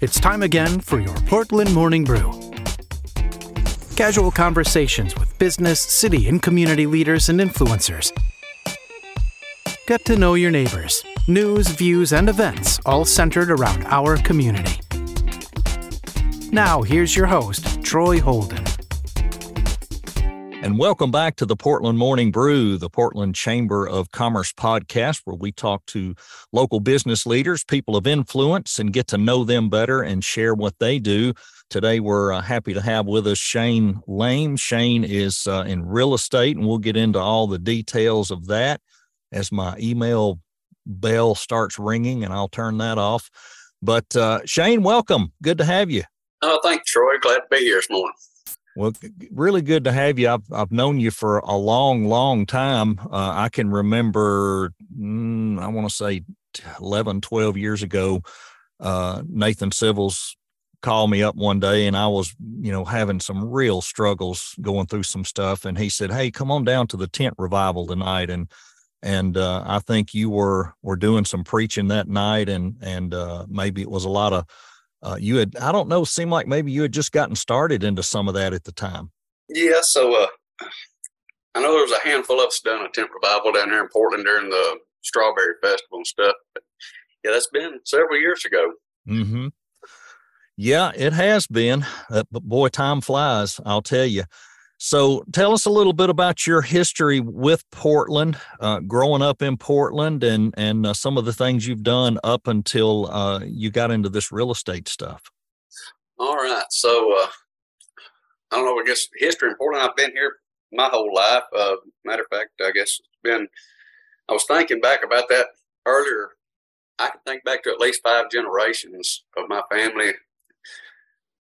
It's time again for your Portland Morning Brew. Casual conversations with business, city, and community leaders and influencers. Get to know your neighbors, news, views, and events all centered around our community. Now, here's your host, Troy Holden. And welcome back to the Portland Morning Brew, the Portland Chamber of Commerce podcast, where we talk to local business leaders, people of influence, and get to know them better and share what they do. Today, we're uh, happy to have with us Shane Lame. Shane is uh, in real estate, and we'll get into all the details of that as my email bell starts ringing, and I'll turn that off. But uh, Shane, welcome. Good to have you. Oh, thanks, Troy. Glad to be here this morning. Well, really good to have you. I've, I've known you for a long, long time. Uh, I can remember, mm, I want to say 11, 12 years ago, uh, Nathan Civils called me up one day and I was, you know, having some real struggles going through some stuff. And he said, Hey, come on down to the tent revival tonight. And, and uh, I think you were, were doing some preaching that night and, and uh, maybe it was a lot of, uh, you had i don't know seemed like maybe you had just gotten started into some of that at the time. Yeah so uh, i know there was a handful of us done a tent revival down here in portland during the strawberry festival and stuff but yeah that's been several years ago. Mm-hmm. Yeah it has been. Uh, but boy time flies i'll tell you so tell us a little bit about your history with Portland, uh, growing up in Portland, and and uh, some of the things you've done up until uh, you got into this real estate stuff. All right. So uh, I don't know. I guess history in Portland. I've been here my whole life. Uh, matter of fact, I guess it's been. I was thinking back about that earlier. I can think back to at least five generations of my family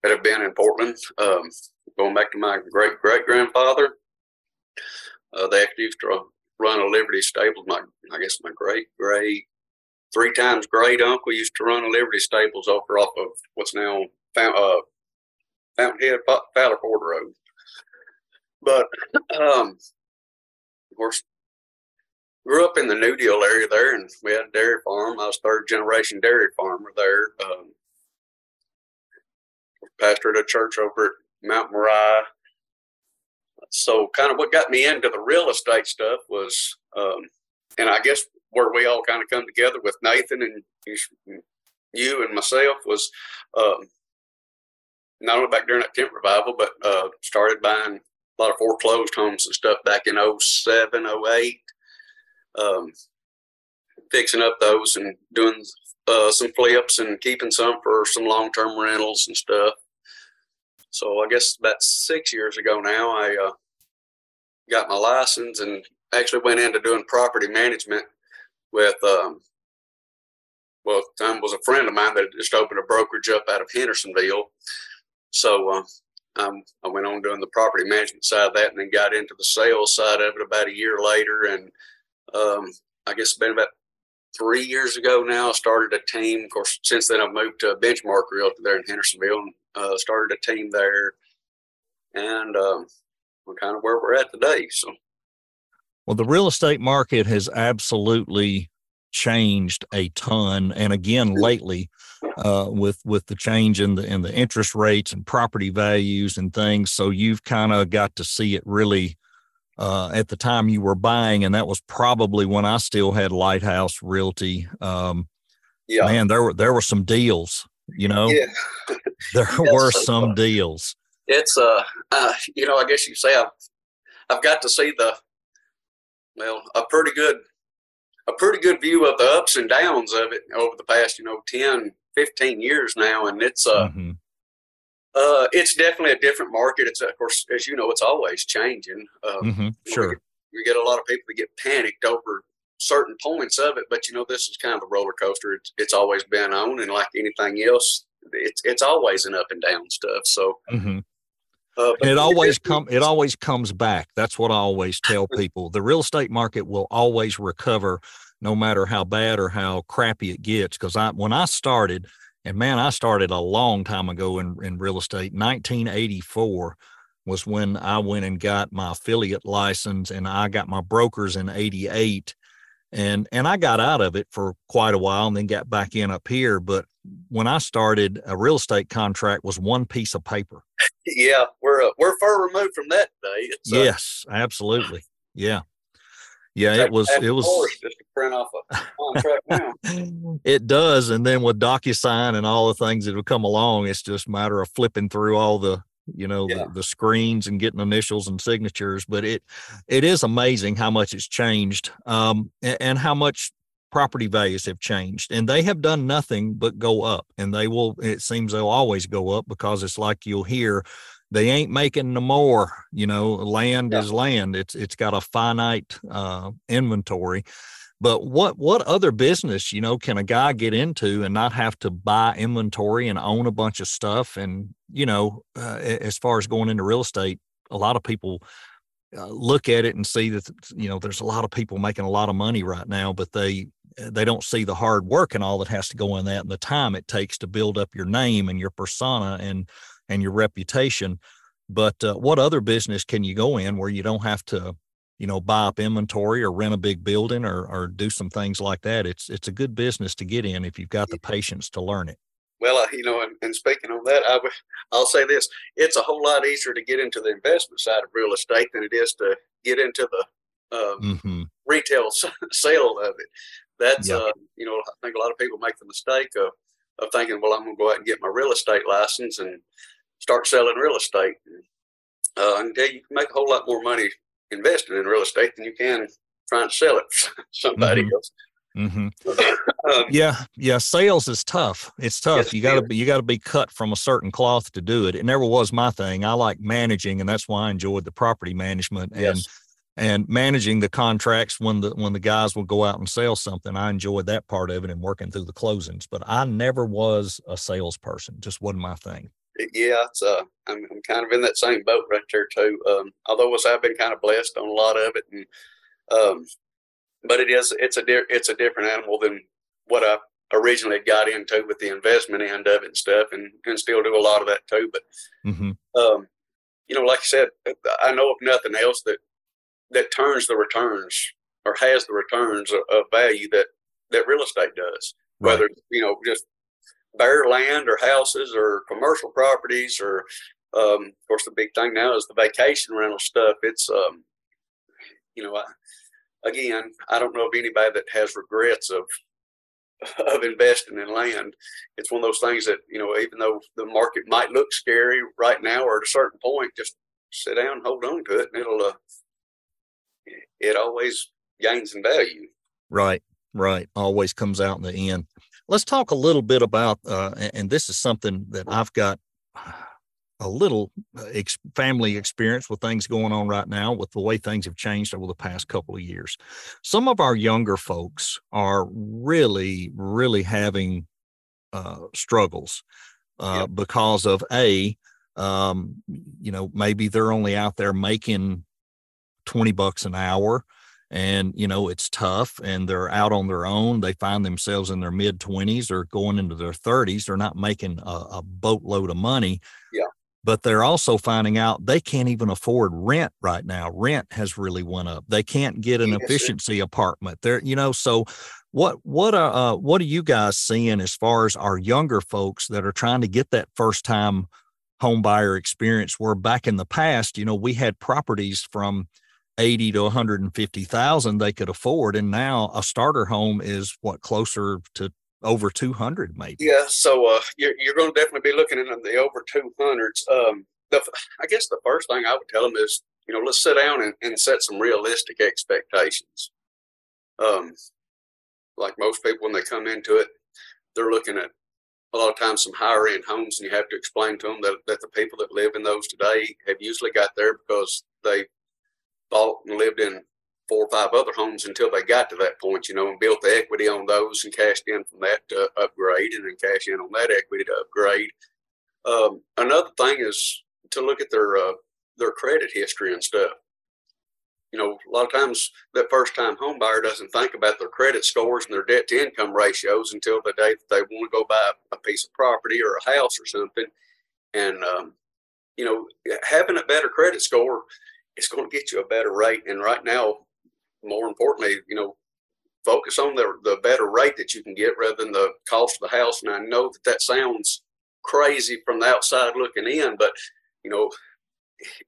that have been in Portland. Um, going back to my great great grandfather. Uh, they actually used to run a Liberty Stables. My, I guess my great great three times great uncle used to run a Liberty Stables over off of what's now uh, Fountainhead Fowler Ford Road. But um, of course, grew up in the New Deal area there, and we had a dairy farm. I was third generation dairy farmer there. Um, pastored a church over Mount Moriah. So, kind of what got me into the real estate stuff was, um, and I guess where we all kind of come together with Nathan and you and myself was um, not only back during that tent revival, but uh, started buying a lot of foreclosed homes and stuff back in 07, 08. Um, fixing up those and doing uh, some flips and keeping some for some long term rentals and stuff. So I guess about six years ago now, I uh, got my license and actually went into doing property management with, um, well, time was a friend of mine that just opened a brokerage up out of Hendersonville. So uh, um, I went on doing the property management side of that and then got into the sales side of it about a year later. And um, I guess it's been about three years ago now. I started a team. Of course, since then I've moved to Benchmark Realty there in Hendersonville and uh, started a team there, and um, we're kind of where we're at today. So, well, the real estate market has absolutely changed a ton, and again lately, uh, with with the change in the in the interest rates and property values and things. So you've kind of got to see it really. Uh, at the time you were buying, and that was probably when I still had Lighthouse Realty. Um, yeah, man, there were there were some deals you know, yeah. there were some deals. It's uh, uh, you know, I guess you say I've I've got to see the well a pretty good a pretty good view of the ups and downs of it over the past you know 10 15 years now and it's uh mm-hmm. uh it's definitely a different market it's of course as you know it's always changing uh, mm-hmm. sure you, you get a lot of people that get panicked over certain points of it, but you know, this is kind of a roller coaster. It's, it's always been on, and like anything else, it's it's always an up and down stuff. So, mm-hmm. uh, and it always come it always comes back. That's what I always tell people. The real estate market will always recover, no matter how bad or how crappy it gets. Because I when I started, and man, I started a long time ago in in real estate, 1984 was when I went and got my affiliate license and I got my brokers in 88 and and I got out of it for quite a while and then got back in up here. But when I started, a real estate contract was one piece of paper. Yeah, we're uh, we're far removed from that today. It's, uh, yes, absolutely. Yeah. Yeah, it was. It was just to print off a contract now. it does, and then with DocuSign and all the things that have come along, it's just a matter of flipping through all the you know yeah. the, the, screens and getting initials and signatures. But it it is amazing how much it's changed, um, and, and how much property values have changed, and they have done nothing but go up, and they will. It seems they'll always go up because it's like you'll hear they ain't making no more you know land yeah. is land it's it's got a finite uh, inventory but what what other business you know can a guy get into and not have to buy inventory and own a bunch of stuff and you know uh, as far as going into real estate a lot of people uh, look at it and see that you know there's a lot of people making a lot of money right now but they they don't see the hard work and all that has to go in that and the time it takes to build up your name and your persona and and your reputation. But uh, what other business can you go in where you don't have to, you know, buy up inventory or rent a big building or or do some things like that? It's it's a good business to get in if you've got the patience to learn it. Well, uh, you know, and, and, speaking on that, I, I'll say this: it's a whole lot easier to get into the investment side of real estate than it is to get into the um, mm-hmm. retail sale of it. That's, yep. uh, you know, I think a lot of people make the mistake of of thinking, well, I'm going to go out and get my real estate license and start selling real estate. Uh, I can you, you can make a whole lot more money investing in real estate than you can trying to sell it to somebody mm-hmm. else. Mm-hmm. um, yeah, yeah. Sales is tough. It's tough. Yes, you got to be you got to be cut from a certain cloth to do it. It never was my thing. I like managing, and that's why I enjoyed the property management and yes. and managing the contracts when the when the guys will go out and sell something. I enjoyed that part of it and working through the closings. But I never was a salesperson. Just wasn't my thing yeah, it's uh, I'm, I'm kind of in that same boat right there too. Um, although I've been kind of blessed on a lot of it, and um, but it is it's a di- it's a different animal than what I originally got into with the investment end of it and stuff, and and still do a lot of that too. But mm-hmm. um, you know, like I said, I know of nothing else that that turns the returns or has the returns of, of value that that real estate does. Right. Whether you know just bare land or houses or commercial properties or um, of course the big thing now is the vacation rental stuff. It's um, you know I, again i don't know of anybody that has regrets of of investing in land. It's one of those things that you know even though the market might look scary right now or at a certain point just sit down hold on to it and it'll uh, it always gains in value. Right right. Always comes out in the end Let's talk a little bit about, uh, and this is something that I've got a little uh, ex- family experience with things going on right now with the way things have changed over the past couple of years. Some of our younger folks are really, really having uh, struggles uh, yep. because of a, um, you know, maybe they're only out there making 20 bucks an hour and you know it's tough and they're out on their own they find themselves in their mid 20s or going into their 30s they're not making a, a, boatload of money yeah but they're also finding out they can't even afford rent right now rent has really went up they can't get an yes, efficiency sir. apartment there you know so what what uh, uh what are you guys seeing as far as our younger folks that are trying to get that first time home buyer experience where back in the past you know we had properties from 80 to 150,000 they could afford and now a starter home is what closer to over 200 maybe. Yeah so uh, you're, you're going to definitely be looking at the over 200s um, the, i guess the first thing i would tell them is you know let's sit down and, and set some realistic expectations. Um, like most people when they come into it they're looking at a lot of times some higher end homes and you have to explain to them that, that the people that live in those today have usually got there because they bought and lived in four or five other homes until they got to that point, you know, and built the equity on those and cashed in from that to upgrade and then cash in on that equity to upgrade. Um, another thing is to look at their uh, their credit history and stuff. You know, a lot of times that first time home buyer doesn't think about their credit scores and their debt to income ratios until the day that they want to go buy a piece of property or a house or something. And, um, you know, having a better credit score it's going to get you a better rate. And right now, more importantly, you know, focus on the the better rate that you can get rather than the cost of the house. And I know that that sounds crazy from the outside looking in, but you know,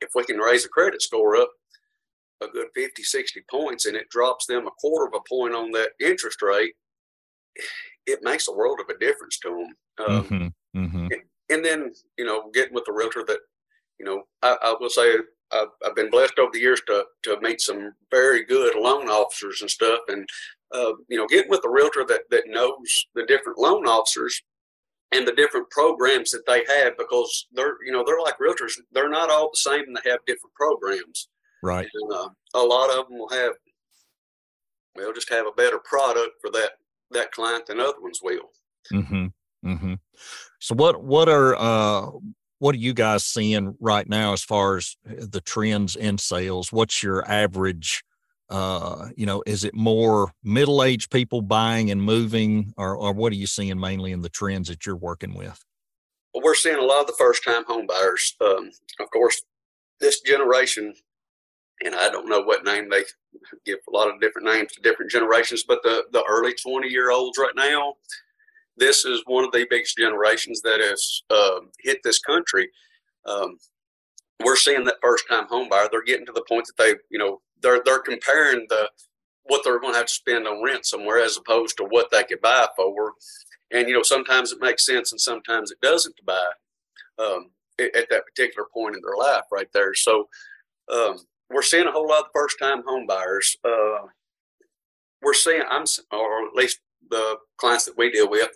if we can raise the credit score up a good 50, 60 points and it drops them a quarter of a point on that interest rate, it makes a world of a difference to them. Um, mm-hmm. Mm-hmm. And, and, then, you know, getting with the realtor that, you know, I, I will say I've, I've, been blessed over the years to, to meet some very good loan officers and stuff. And, uh, you know, getting with a realtor that, that knows the different loan officers and the different programs that they have because they're, you know, they're like realtors. They're not all the same and they have different programs. Right. And, uh, a lot of them will have, they'll just have a better product for that that client than other ones will. Mm-hmm. Mm-hmm. So what what are uh, what are you guys seeing right now as far as the trends in sales? What's your average? Uh, you know, is it more middle aged people buying and moving, or or what are you seeing mainly in the trends that you're working with? Well, we're seeing a lot of the first time home buyers. Um, of course, this generation and I don't know what name they give a lot of different names to different generations, but the, the early 20 year olds right now, this is one of the biggest generations that has uh, hit this country. Um, we're seeing that first time home buyer, they're getting to the point that they, you know, they're, they're comparing the, what they're going to have to spend on rent somewhere as opposed to what they could buy for. And, you know, sometimes it makes sense and sometimes it doesn't to buy um, at that particular point in their life right there. So, um, we're seeing a whole lot of first time home buyers. Uh, we're seeing, I'm, or at least the clients that we deal with,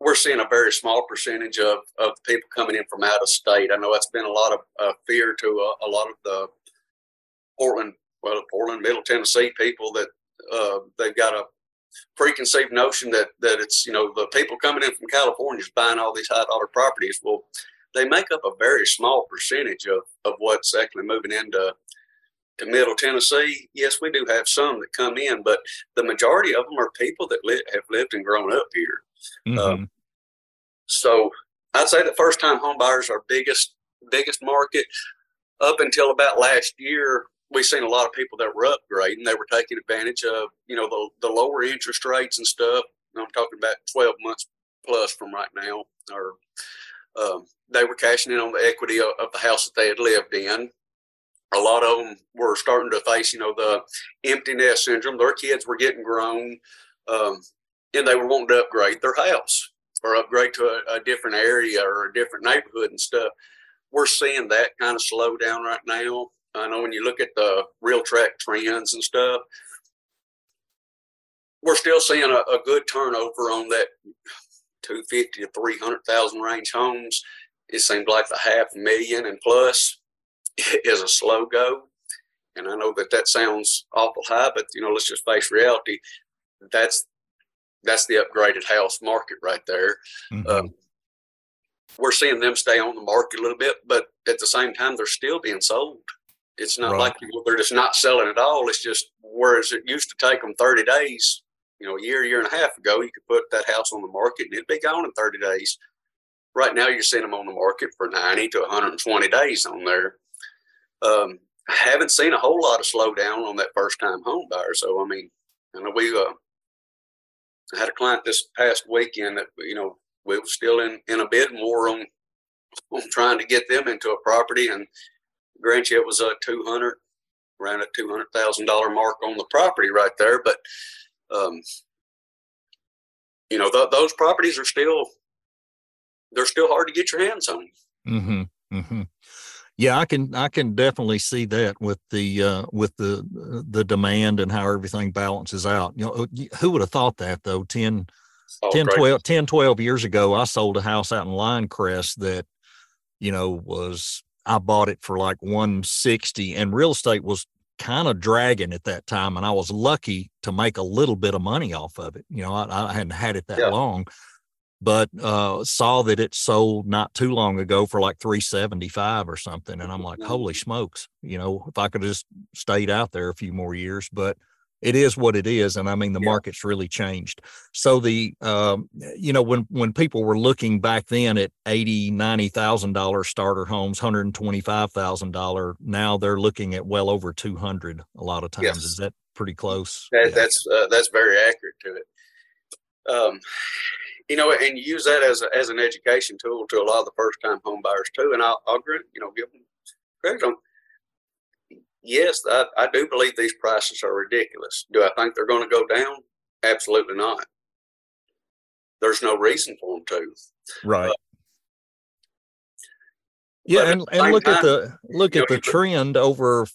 we're seeing a very small percentage of, of people coming in from out of state. I know that's been a lot of uh, fear to a, a, lot of the Portland, well, Portland, Middle Tennessee people that uh, they've got a preconceived notion that that it's you know the people coming in from California is buying all these high dollar properties. Well, they make up a very small percentage of, of what's actually moving into to Middle Tennessee, yes, we do have some that come in, but the majority of them are people that li- have lived and grown up here. Mm-hmm. Um, so I'd say the first time home buyers are biggest biggest market. Up until about last year, we've seen a lot of people that were upgrading. They were taking advantage of you know the the lower interest rates and stuff. I'm talking about 12 months plus from right now, or um, they were cashing in on the equity of, of the house that they had lived in a lot of them were starting to face, you know, the empty nest syndrome. Their kids were getting grown, um, and they were wanting to upgrade their house or upgrade to a, a, different area or a different neighborhood and stuff. We're seeing that kind of slow down right now. I know when you look at the RealTracs trends and stuff, we're still seeing a, a good turnover on that 250 to 300,000 range homes. It seems like the half million and plus is a slow go. And I know that that sounds awful high, but you know, let's just face reality. That's that's the upgraded house market right there. Mm-hmm. Um, we're seeing them stay on the market a little bit, but at the same time, they're still being sold. It's not right. like they're just not selling at all. It's just whereas it used to take them 30 days, you know, a year, year and a half ago, you could put that house on the market and it'd be gone in 30 days. Right now, you're seeing them on the market for 90 to 120 days on there um, I haven't seen a whole lot of slowdown on that first time home buyer. So I mean, I know we uh, had a client this past weekend that you know we were still in in a bid war on on trying to get them into a property, and grant you it was a two hundred around a two hundred thousand dollar mark on the property right there, but um, you know th- those properties are still they're still hard to get your hands on. Mm-hmm. Mm-hmm. Yeah, I can I can definitely see that with the uh, with the the demand and how everything balances out. You know, who would have thought that though? 10, oh, 10 12, 10, 12 years ago, I sold a house out in Linecrest that, you know, was I bought it for like 160 and real estate was kind of dragging at that time. And I was lucky to make a little bit of money off of it. You know, I, I hadn't had it that yeah. long but uh, saw that it sold not too long ago for like 375 or something and i'm like holy smokes you know if i could have just stayed out there a few more years but it is what it is and i mean the yeah. market's really changed so the um, you know when when people were looking back then at 80 90 thousand dollar starter homes 125 thousand dollar now they're looking at well over 200 a lot of times yes. is that pretty close. That, yeah. That's uh, that's very accurate to it. Um, you know, and you use that as a, as an education tool to a lot of the first time home buyers too. And I'll, I'll you know, give them credit on. Yes, I, I do believe these prices are ridiculous. Do I think they're going to go down? Absolutely not. There's no reason for them to. Right. Uh, yeah, and, and look at the look at know, the trend over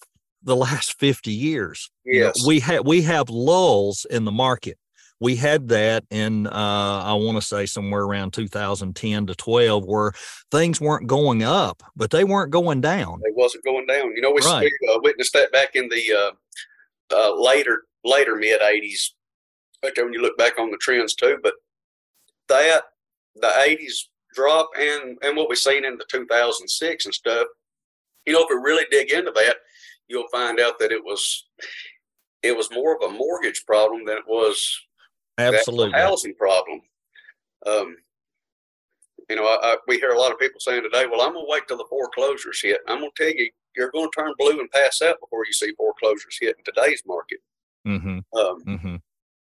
the last 50 years. You know, Yes. we have we have lulls in the market. We had that in uh, I want to say somewhere around 2010 to 12 where things weren't going up, but they weren't going down. It wasn't going down. You know, we, Right. uh, witnessed that back in the uh, uh, later later mid '80s. But when you look back on the trends too, but that the '80s drop and and what we've seen in the 2006 and stuff. You know, if we really dig into that, you'll find out that it was it was more of a mortgage problem than it was Absolutely. housing problem. Um, you know, I, I, we hear a lot of people saying today, "Well, I'm going to wait till the foreclosures hit." I'm going to tell you, you're going to turn blue and pass out before you see foreclosures hit in today's market. hmm Um, hmm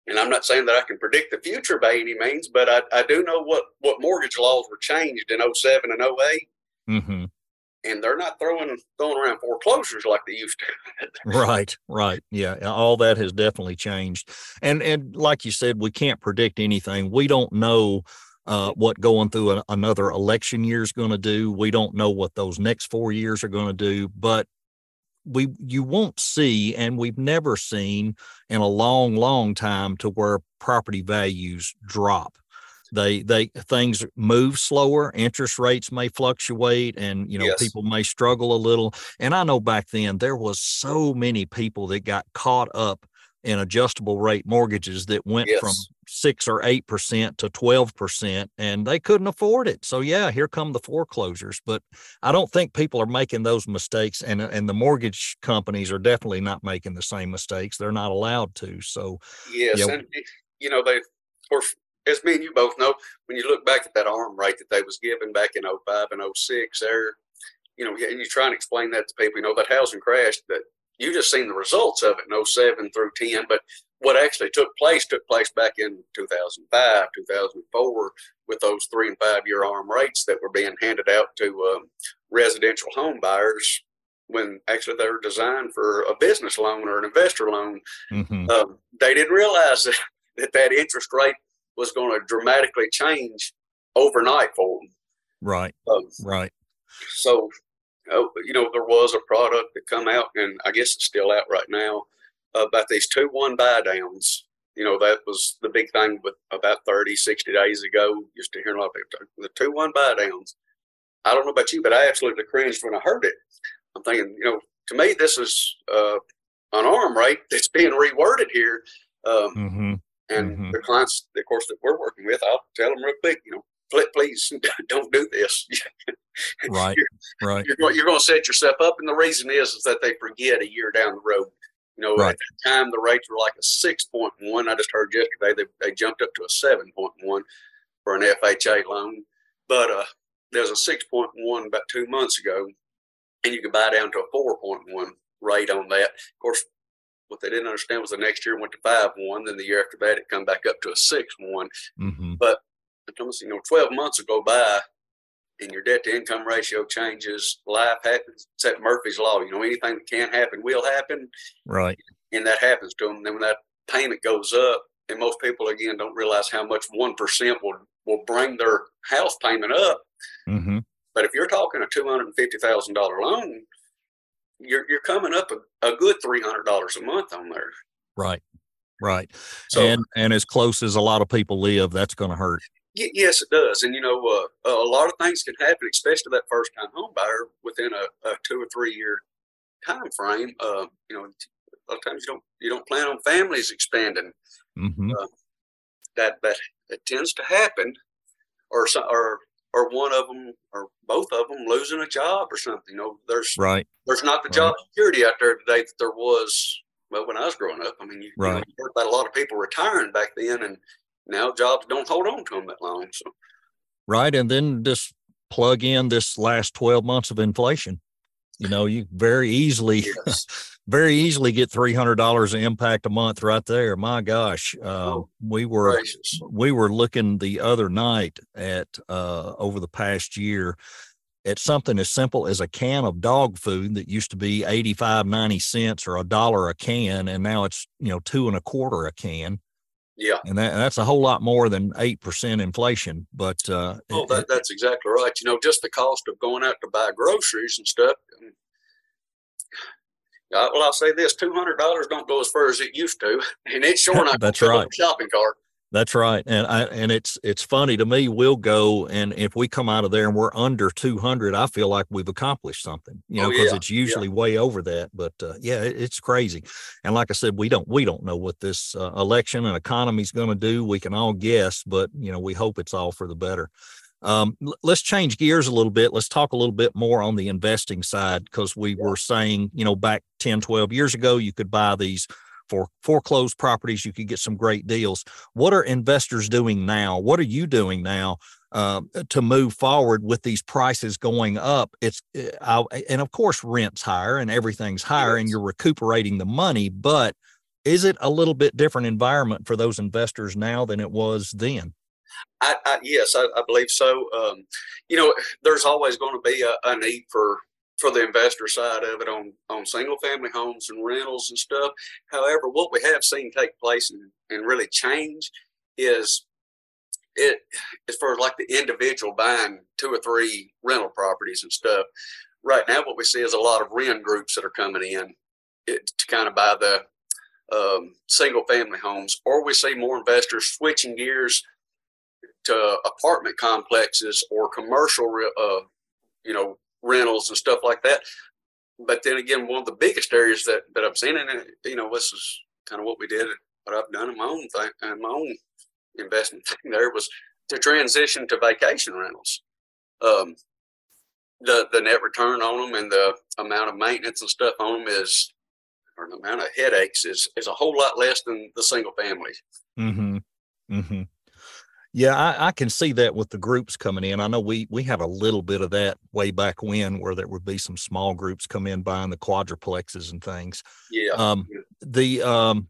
and I'm not saying that I can predict the future by any means, but I, I do know what what mortgage laws were changed in 07 and 08, hmm and they're not throwing throwing around foreclosures like they used to. Right, right. Yeah, all that has definitely changed. And and like you said, we can't predict anything. We don't know uh, what going through a, another election year is going to do. We don't know what those next four years are going to do. But we you won't see, and we've never seen in a long, long time to where property values drop. They they things move slower. Interest rates may fluctuate, and you know Yes. people may struggle a little. And I know back then there was so many people that got caught up in adjustable rate mortgages that went from six or eight percent to twelve percent, and they couldn't afford it. So yeah, here come the foreclosures. But I don't think people are making those mistakes, and and the mortgage companies are definitely not making the same mistakes. They're not allowed to. So Yes, Yeah. and you know they, course, as me and you both know, when you look back at that ARM rate that they was given back in 05 and 06, there, you know, and you try and explain that to people, you know, that housing crash that you just seen the results of it in 07 through 10, but what actually took place took place back in 2005, 2004, with those three and five year ARM rates that were being handed out to um, residential home buyers when actually they were designed for a business loan or an investor loan. Mhm, um, they didn't realize that, that that interest rate was going to dramatically change overnight for them. right, Um, right, so, uh, you know, there was a product that come out, and I guess it's still out right now, about these two one buy downs. You know, that was the big thing with about 30, 60 days ago. Used to hear a lot of people talk, the two one buy downs. I don't know about you, but I absolutely cringed when I heard it. I'm thinking, you know, to me, this is uh, an ARM right? that's being reworded here. Um, hmm and Mhm. the clients, of course, that we're working with, I'll tell them real quick, you know, "Pl- please don't do this. right, you're, right, you're, going, you're going to set yourself up. And the reason is, is that they forget a year down the road. You know, Right. at that time, the rates were like a 6.1. I just heard yesterday they, they jumped up to a 7.1 for an FHA loan. But uh, there's a 6.1 about two months ago, and you could buy down to a 4.1 rate on that. Of course, what they didn't understand was the next year went to five one, Then the year after that, it come back up to a 6.1. hmm It's almost, you know, 12 months will go by and your debt to income ratio changes. Life happens. It's that Murphy's Law. You know, anything that can happen will happen. right, And that happens to them. Then when that payment goes up, and most people, again, don't realize how much 1% will, will bring their house payment up. hmm But if you're talking a $250,000 loan, you're, you're coming up a, a good $300 a month on there. right, right. So, and and as close as a lot of people live, that's going to hurt. Y- yes, it does. And you know, uh, a lot of things can happen, especially that first time home buyer within a, a two or three year time frame. Uh, you know, a lot of times you don't you don't plan on families expanding. hmm That that that tends to happen, or or or one of them or both of them losing a job or something. You know, there's Right, there's not the Right. job security out there today that there was. Well, when I was growing up, I mean, you, Right. you heard about a lot of people retiring back then, and now jobs don't hold on to them that long. So. right. And then just plug in this last twelve months of inflation. You know, you very easily Yes. very easily get three hundred dollars of impact a month right there. My gosh, uh, oh, we were gracious. we were looking the other night at uh, over the past year at something as simple as a can of dog food that used to be 85 90 cents or a dollar a can and now it's you know two and a quarter a can yeah and that, that's a whole lot more than 8% inflation but uh oh that, that's exactly right you know just the cost of going out to buy groceries and stuff uh, well, I'll say this: two hundred dollars don't go as far as it used to, and it's sure not. That's right. shopping cart. That's right, and I and it's it's funny to me. We'll go and if we come out of there and we're under two hundred, I feel like we've accomplished something. You know, because oh, yeah. it's usually yeah. way over that. But uh, yeah, it, it's crazy. And like I said, we don't we don't know what this uh, election and economy is going to do. We can all guess, but you know, we hope it's all for the better. Um, let's change gears a little bit. Let's talk a little bit more on the investing side because we were saying, you know, back 10, 12 years ago, you could buy these for foreclosed properties, you could get some great deals. What are investors doing now? What are you doing now uh, to move forward with these prices going up? It's uh, and of course rents higher and everything's higher, yes. and you're recuperating the money. But is it a little bit different environment for those investors now than it was then? I, I, yes, I, I, believe so. Um, you know, there's always going to be a, a, need for for the investor side of it on on single family homes and rentals and stuff. However, what we have seen take place and, and really change is it as far as like the individual buying two or three rental properties and stuff. Right now, what we see is a lot of rent groups that are coming in it, to kind of buy the um, single family homes, or we see more investors switching gears to apartment complexes or commercial, uh, you know, rentals and stuff like that. But then again, one of the biggest areas that, that I've seen, and you know, this is kind of what we did, what I've done in my own thing, in my own investment thing there was to transition to vacation rentals. Um, the the net return on them and the amount of maintenance and stuff on them is, or the amount of headaches is is a whole lot less than the single families. Mm-hmm. Mm-hmm. Yeah, I, I, can see that with the groups coming in. I know we we have a little bit of that way back when, where there would be some small groups come in buying the quadruplexes and things. Yeah. Um, the um,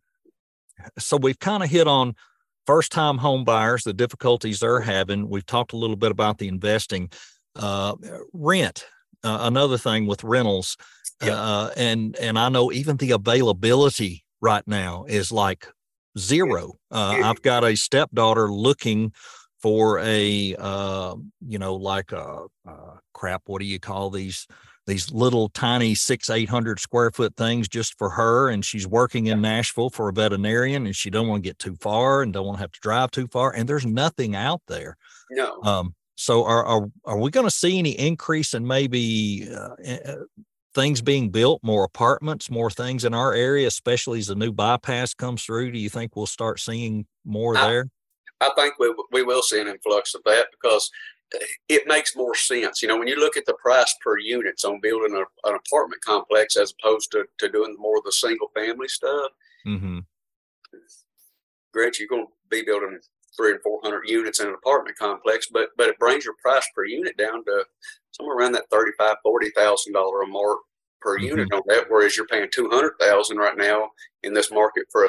so we've kind of hit on first time home buyers, the difficulties they're having. We've talked a little bit about the investing, uh, rent. Uh, another thing with rentals, yeah. uh, and and I know even the availability right now is like zero. Uh, I've got a stepdaughter looking for a, uh, you know, like a, uh, crap. What do you call these? These little tiny six, eight hundred square foot things just for her, and she's working in Nashville for a veterinarian, and she don't want to get too far and don't want to have to drive too far, and there's nothing out there. No. Um, so are are, are we going to see any increase in maybe uh, eh, eh, things being built, more apartments, more things in our area, especially as the new bypass comes through? Do you think we'll start seeing more I, there? I think we, we will see an influx of that because eh, it makes more sense. You know, when you look at the price per units on building a, an apartment complex as opposed to, to doing more of the single family stuff, mm-hmm. Gretch, you're going to be building three and four hundred units in an apartment complex, but but it brings your price per unit down to somewhere around that thirty five forty thousand dollar a mark per mm-hmm. unit on that. Whereas you're paying two hundred thousand right now in this market for a,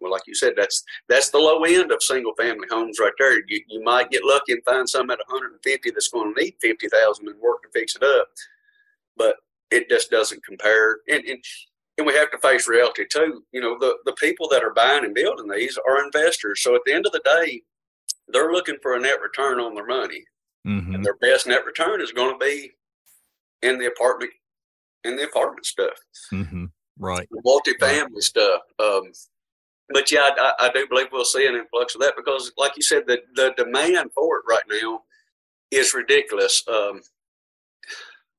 well, like you said, that's that's the low end of single family homes right there. You you might get lucky and find some at one hundred and fifty that's going to need fifty thousand and work to fix it up, but it just doesn't compare. And, and and we have to face reality too. You know, the, the people that are buying and building these are investors. So at the end of the day, they're looking for a net return on their money. Mm-hmm. And their best net return is going to be in the apartment in the apartment stuff. Mm-hmm. Right. The multifamily right. stuff. Um, but yeah, I, I, do believe we'll see an influx of that because, like you said, the, the demand for it right now is ridiculous. Um,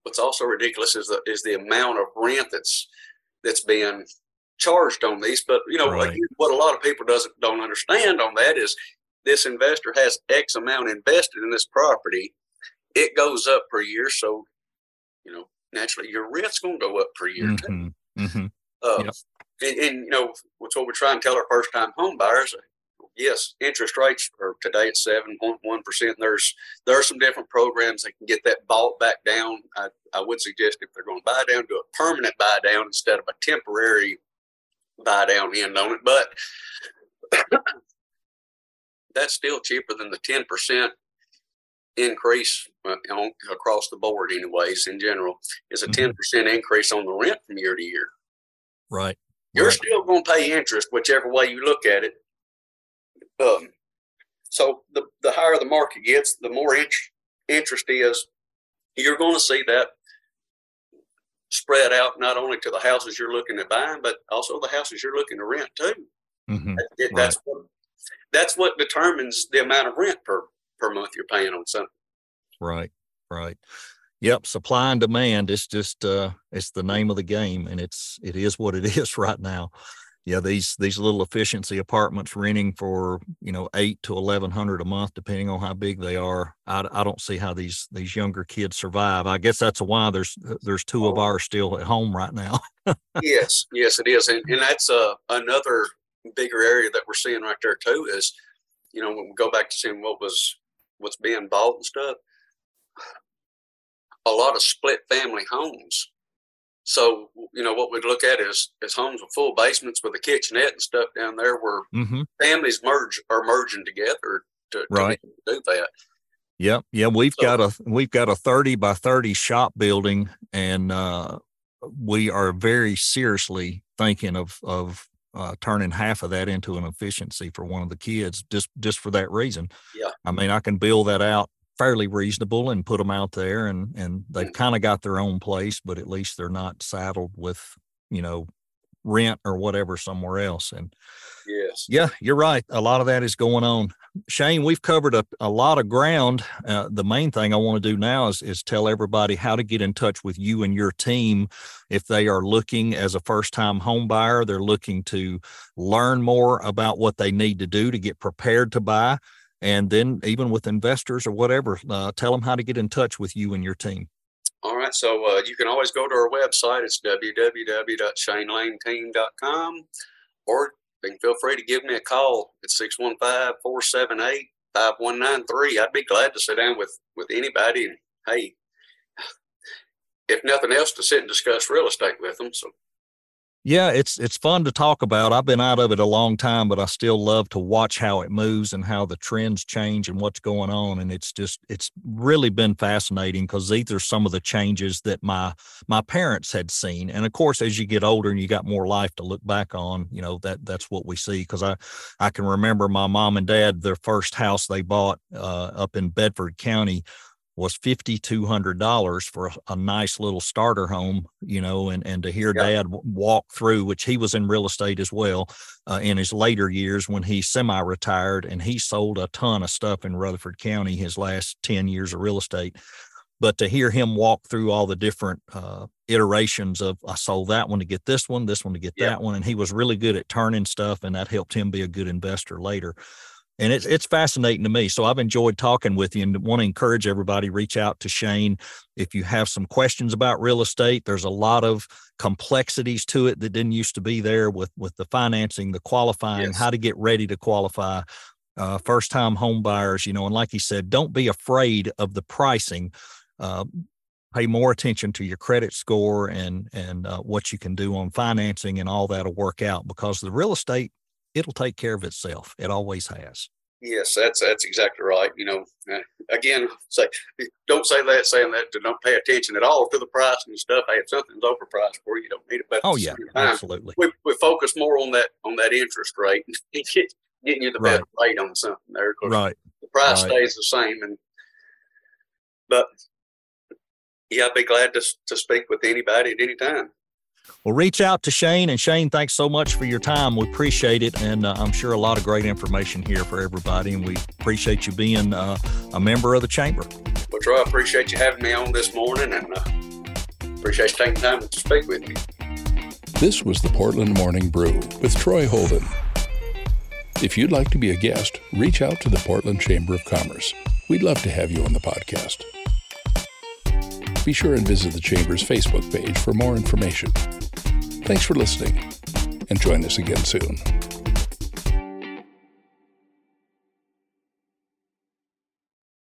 what's also ridiculous is the is the amount of rent that's that's being charged on these. But you know right. what a lot of people doesn't don't understand on that is this investor has X amount invested in this property. It goes up per year, so you know naturally your rent's going to go up per year. Mm-hmm. Mm-hmm. Uh, yep. and, and, you know what's what we're trying to tell our first time home buyers. yes, interest rates are today at seven point one percent. There's there are some different programs that can get that bought back down. I, I would suggest if they're going to buy down, do a permanent buy down instead of a temporary buy down end on it. But that's still cheaper than the ten percent increase uh, on, across the board, anyways. In general, is a Mhm. 10 percent increase on the rent from year to year. Right. You're Right. still going to pay interest, whichever way you look at it. Um, so the the higher the market gets, the more int- interest is. You're going to see that spread out not only to the houses you're looking at buying, but also the houses you're looking to rent too. hmm It- That's what that's what determines the amount of rent per per month you're paying on something. Right. Right. Yep. Supply and demand. It's just uh it's the name of the game and it's it is what it is right now. Yeah, these these little efficiency apartments renting for, you know, eight to eleven hundred a month, depending on how big they are. I, I don't see how these these younger kids survive. I guess that's why there's there's two of ours still at home right now. yes, yes, it is, and, and that's uh, another bigger area that we're seeing right there too. Is you know when we go back to seeing what was what's being bought and stuff, a lot of split family homes. So you know what we'd look at is is homes with full basements with a kitchenette and stuff down there where hmm families merge are merging together to, to Right. do that. Yep. Yeah, we've So- got a we've got a 30 by 30 shop building and uh we are very seriously thinking of of uh, turning half of that into an efficiency for one of the kids just just for that reason. Yeah. I mean, I can build that out fairly reasonable and put them out there and and they've Mm. kind of got their own place, but at least they're not saddled with, you know, rent or whatever somewhere else and Yes. yeah, you're right. A lot of that is going on. Shane, we've covered a, a lot of ground. Uh, the main thing I want to do now is, is tell everybody how to get in touch with you and your team if they are looking as a first time home buyer. They're looking to learn more about what they need to do to get prepared to buy. And then, even with investors or whatever, uh, tell them how to get in touch with you and your team. Right. So uh, you can always go to our website. It's www.shanelaneteam.com or you can feel free to give me a call at 615 478 5193. I'd be glad to sit down with, with anybody and, hey, if nothing else, to sit and discuss real estate with them. So, Yeah, it's it's fun to talk about. I've been out of it a long time, but I still love to watch how it moves and how the trends change and what's going on. And it's just it's really been fascinating because these are some of the changes that my my parents had seen. And of course, as you get older and you got more life to look back on, you know that that's what we see. Because I I can remember my mom and dad their first house they bought uh, up in Bedford County was fifty two hundred dollars for a, nice little starter home, you know, and and to hear Yeah. Dad walk through, which he was in real estate as well, uh, in his later years when he semi-retired, and he sold a ton of stuff in Rutherford County his last ten years of real estate. But to hear him walk through all the different uh, iterations of I sold that one to get this one, this one to get Yeah. that one, and he was really good at turning stuff, and that helped him be a good investor later and it's it's fascinating to me. So I've enjoyed talking with you, and want to encourage everybody reach out to Shane if you have some questions about real estate. There's a lot of complexities to it that didn't used to be there with with the financing, the qualifying, Yes. how to get ready to qualify. Uh, first time home buyers, you know, and like he said, don't be afraid of the pricing. Uh, pay more attention to your credit score and and uh, what you can do on financing and all that'll work out because the real estate it'll take care of itself. It always has. yes, that's that's exactly right. You know, uh, again, say don't say that saying that to don't pay attention at all to the price and stuff. Hey, if something's overpriced for you, you don't need it. But Oh yeah, absolutely. we, we focus more on that on that interest rate and getting you the best rate on something there. Right. The price right. stays the same, and but yeah, I'd be glad to to speak with anybody at any time. Well, reach out to Shane and Shane, thanks so much for your time. We appreciate it, and uh, I'm sure a lot of great information here for everybody. And we appreciate you being uh, a member of the chamber. Well, Troy, I appreciate you having me on this morning, and uh, appreciate you taking time to speak with me. This was the Portland Morning Brew with Troy Holden. If you'd like to be a guest, reach out to the Portland Chamber of Commerce. We'd love to have you on the podcast. Be sure and visit the Chamber's Facebook page for more information. Thanks for listening, and join us again soon.